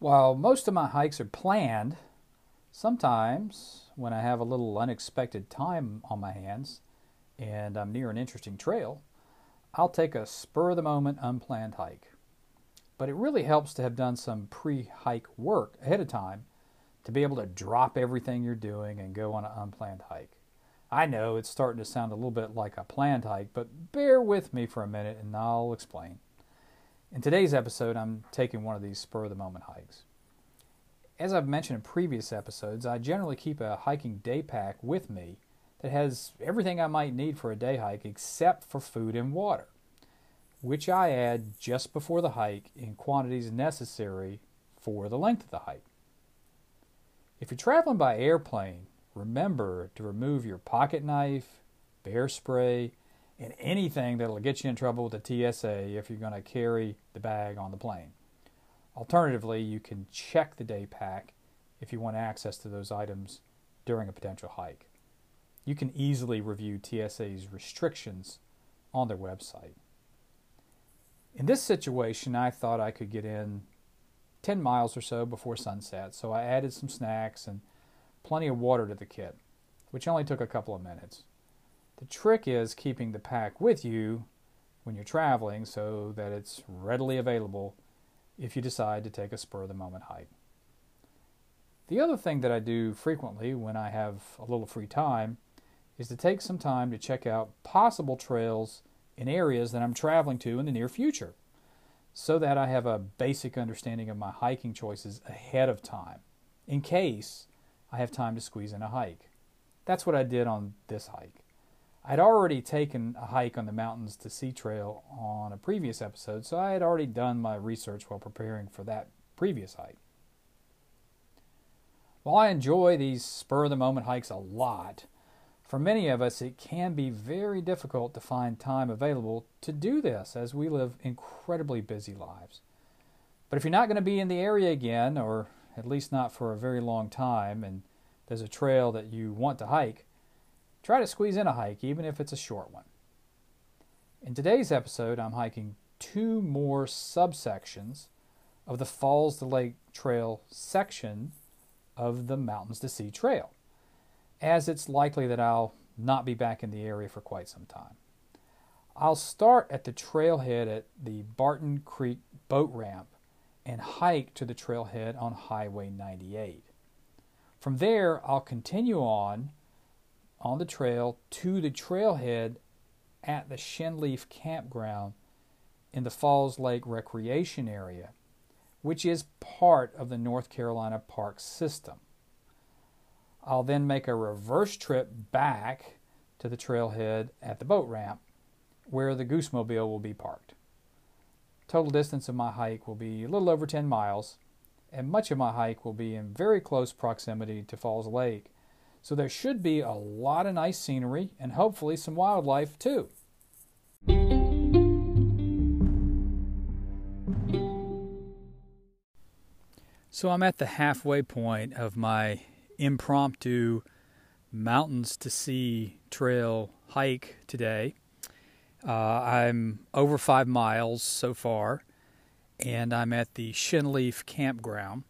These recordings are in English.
While most of my hikes are planned, sometimes when I have a little unexpected time on my hands and I'm near an interesting trail, I'll take a spur of the moment unplanned hike. But it really helps to have done some pre hike work ahead of time to be able to drop everything you're doing and go on an unplanned hike. I know it's starting to sound a little bit like a planned hike, but bear with me for a minute and I'll explain. In today's episode, I'm taking one of these spur of the moment hikes. As I've mentioned in previous episodes, I generally keep a hiking day pack with me that has everything I might need for a day hike except for food and water, which I add just before the hike in quantities necessary for the length of the hike. If you're traveling by airplane, remember to remove your pocket knife, bear spray, and anything that'll get you in trouble with the TSA if you're going to carry the bag on the plane. Alternatively, you can check the day pack if you want access to those items during a potential hike. You can easily review TSA's restrictions on their website. In this situation, I thought I could get in 10 miles or so before sunset, so I added some snacks and plenty of water to the kit, which only took a couple of minutes. The trick is keeping the pack with you when you're traveling so that it's readily available if you decide to take a spur of the moment hike. The other thing that I do frequently when I have a little free time is to take some time to check out possible trails in areas that I'm traveling to in the near future so that I have a basic understanding of my hiking choices ahead of time in case I have time to squeeze in a hike. That's what I did on this hike. I'd already taken a hike on the Mountains to Sea Trail on a previous episode, so I had already done my research while preparing for that previous hike. While I enjoy these spur of the moment hikes a lot, for many of us it can be very difficult to find time available to do this as we live incredibly busy lives. But if you're not going to be in the area again, or at least not for a very long time, and there's a trail that you want to hike, Try to squeeze in a hike, even if it's a short one. In today's episode, I'm hiking two more subsections of the Falls to Lake Trail section of the Mountains to Sea Trail, as it's likely that I'll not be back in the area for quite some time. I'll start at the trailhead at the Barton Creek boat ramp and hike to the trailhead on Highway 98. From there, I'll continue on on the trail to the trailhead at the Shinleaf Campground in the Falls Lake Recreation Area, which is part of the North Carolina Park System. I'll then make a reverse trip back to the trailhead at the boat ramp where the Goosemobile will be parked. Total distance of my hike will be a little over 10 miles, and much of my hike will be in very close proximity to Falls Lake so there should be a lot of nice scenery and hopefully some wildlife too. So I'm at the halfway point of my impromptu mountains to sea trail hike today. Uh, I'm over five miles so far, and I'm at the Shinleaf Campground.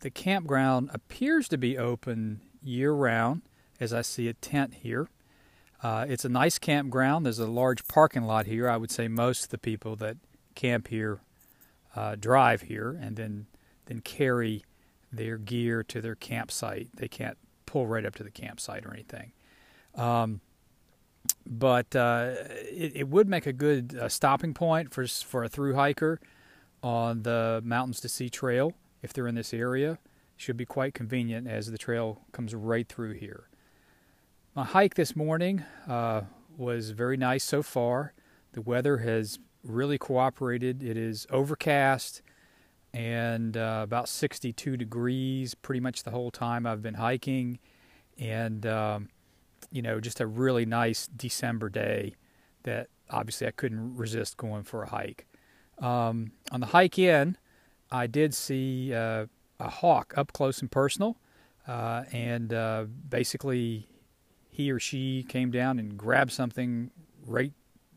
The campground appears to be open year round, as I see a tent here. Uh, it's a nice campground. There's a large parking lot here. I would say most of the people that camp here uh, drive here and then then carry their gear to their campsite. They can't pull right up to the campsite or anything. Um, but uh, it, it, would make a good uh, stopping point for for a through hiker on the Mountains to Sea Trail if they're in this area should be quite convenient as the trail comes right through here. My hike this morning uh, was very nice so far. The weather has really cooperated. It is overcast and uh, about 62 degrees pretty much the whole time I've been hiking. And, um, you know, just a really nice December day that obviously I couldn't resist going for a hike. Um, on the hike in, I did see uh, a hawk up close and personal, uh, and uh, basically he or she came down and grabbed something right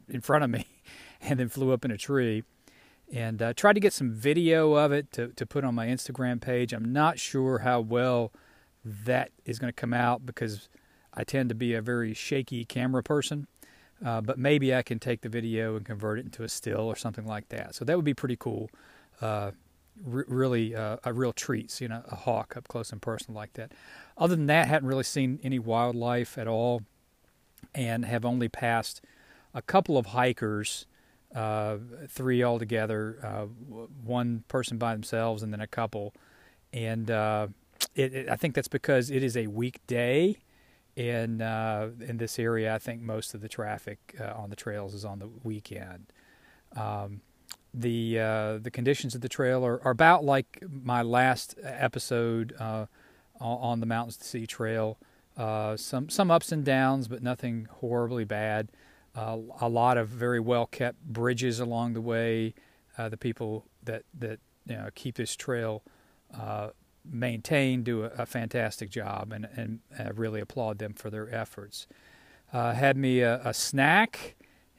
in front of me, and then flew up in a tree. and uh, tried to get some video of it to, to put on my Instagram page. I'm not sure how well that is going to come out because I tend to be a very shaky camera person. Uh, but maybe I can take the video and convert it into a still or something like that. So that would be pretty cool. Uh, r- really, uh, a real treat seeing a, a, hawk up close and personal like that. Other than that, hadn't really seen any wildlife at all, and have only passed a couple of hikers, uh, three altogether, uh, one person by themselves, and then a couple. And uh, it, it, I think that's because it is a weekday in uh, in this area. I think most of the traffic uh, on the trails is on the weekend. Um, the uh, the conditions of the trail are, are, about like my last episode uh, on the Mountains to Sea Trail. Uh, some some ups and downs, but nothing horribly bad. Uh, a lot of very well kept bridges along the way. the people that that you know, keep this trail maintained do a, a, fantastic job, and, and I really applaud them for their efforts. Uh, had me a, a snack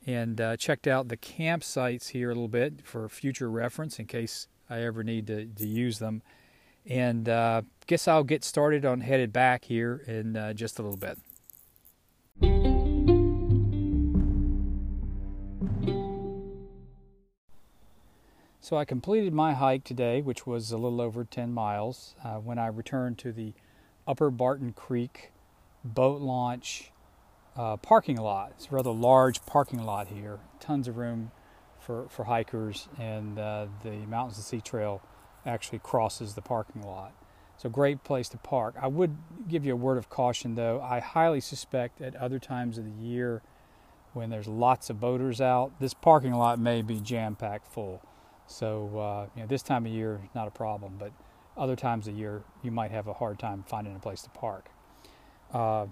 and uh, checked out the campsites here a little bit for future reference in case I ever need to, to use them. And uh, guess I'll get started on headed back here in uh, just a little bit. So I completed my hike today, which was a little over 10 miles, uh, when I returned to the Upper Barton Creek boat launch uh, parking lot. It's a rather large parking lot here, tons of room for, for hikers, and uh, the Mountains to Sea Trail actually crosses the parking lot. So, great place to park. I would give you a word of caution though. I highly suspect at other times of the year when there's lots of boaters out, this parking lot may be jam packed full. So uh, you know, this time of year not a problem, but other times of year you might have a hard time finding a place to park. Uh,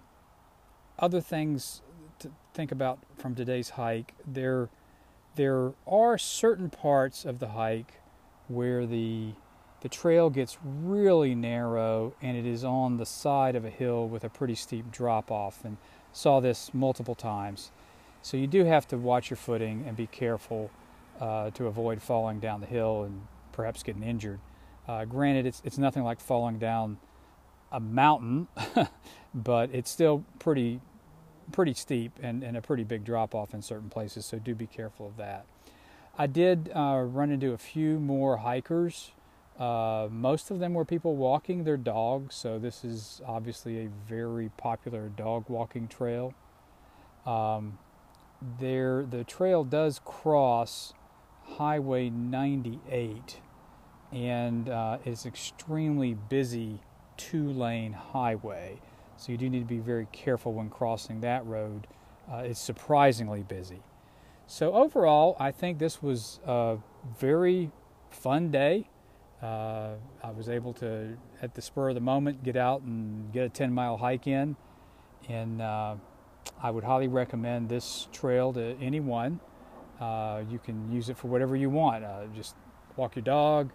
other things to think about from today's hike: there there are certain parts of the hike where the the trail gets really narrow and it is on the side of a hill with a pretty steep drop off and saw this multiple times so you do have to watch your footing and be careful uh, to avoid falling down the hill and perhaps getting injured. Uh, granted, it's it's nothing like falling down a mountain, but it's still pretty pretty steep and, and a pretty big drop off in certain places. So do be careful of that. I did uh, run into a few more hikers. Uh, most of them were people walking their dogs, so this is obviously a very popular dog walking trail. Um, there, the trail does cross Highway 98, and uh, it's extremely busy two lane highway. So you do need to be very careful when crossing that road. Uh, it's surprisingly busy. So overall, I think this was a very fun day. Uh, I was able to, at the spur of the moment, get out and get a 10 mile hike in. And uh, I would highly recommend this trail to anyone. Uh, you can use it for whatever you want. Uh, just walk your dog,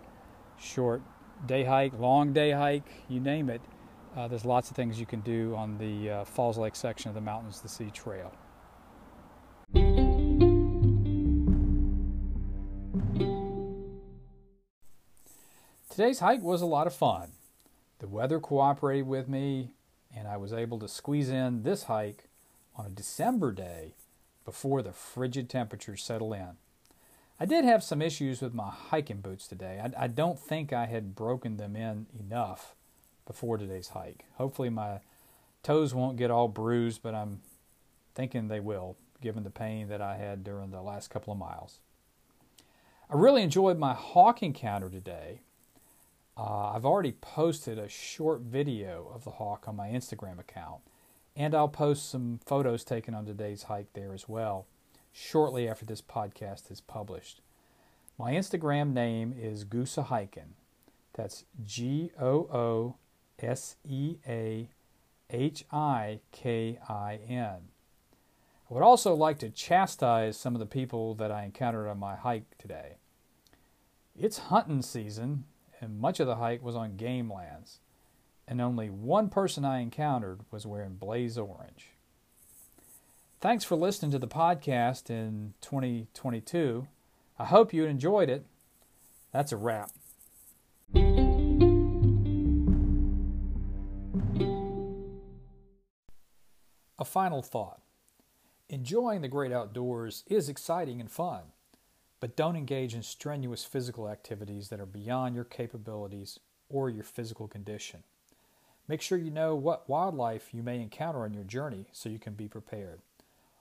short day hike, long day hike, you name it. Uh, there's lots of things you can do on the uh, Falls Lake section of the Mountains to Sea Trail. Today's hike was a lot of fun. The weather cooperated with me, and I was able to squeeze in this hike on a December day before the frigid temperatures settle in. I did have some issues with my hiking boots today. I, I, don't think I had broken them in enough before today's hike. Hopefully, my toes won't get all bruised, but I'm thinking they will, given the pain that I had during the last couple of miles. I really enjoyed my hawk encounter today. Uh, I've already posted a short video of the hawk on my Instagram account and I'll post some photos taken on today's hike there as well, shortly after this podcast is published. My Instagram name is Gooseahikin. That's G O O S E A H I K I N. I would also like to chastise some of the people that I encountered on my hike today. It's hunting season, and much of the hike was on game lands and only one person I encountered was wearing blaze orange. Thanks for listening to the podcast in 2022. I hope you enjoyed it, That's a wrap. A final thought. Enjoying the great outdoors is exciting and fun, but don't engage in strenuous physical activities that are beyond your capabilities or your physical condition. Make sure you know what wildlife you may encounter on your journey so you can be prepared.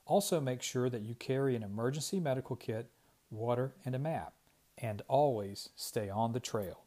Also, make sure that you carry an emergency medical kit, water, and a map, and always stay on the trail.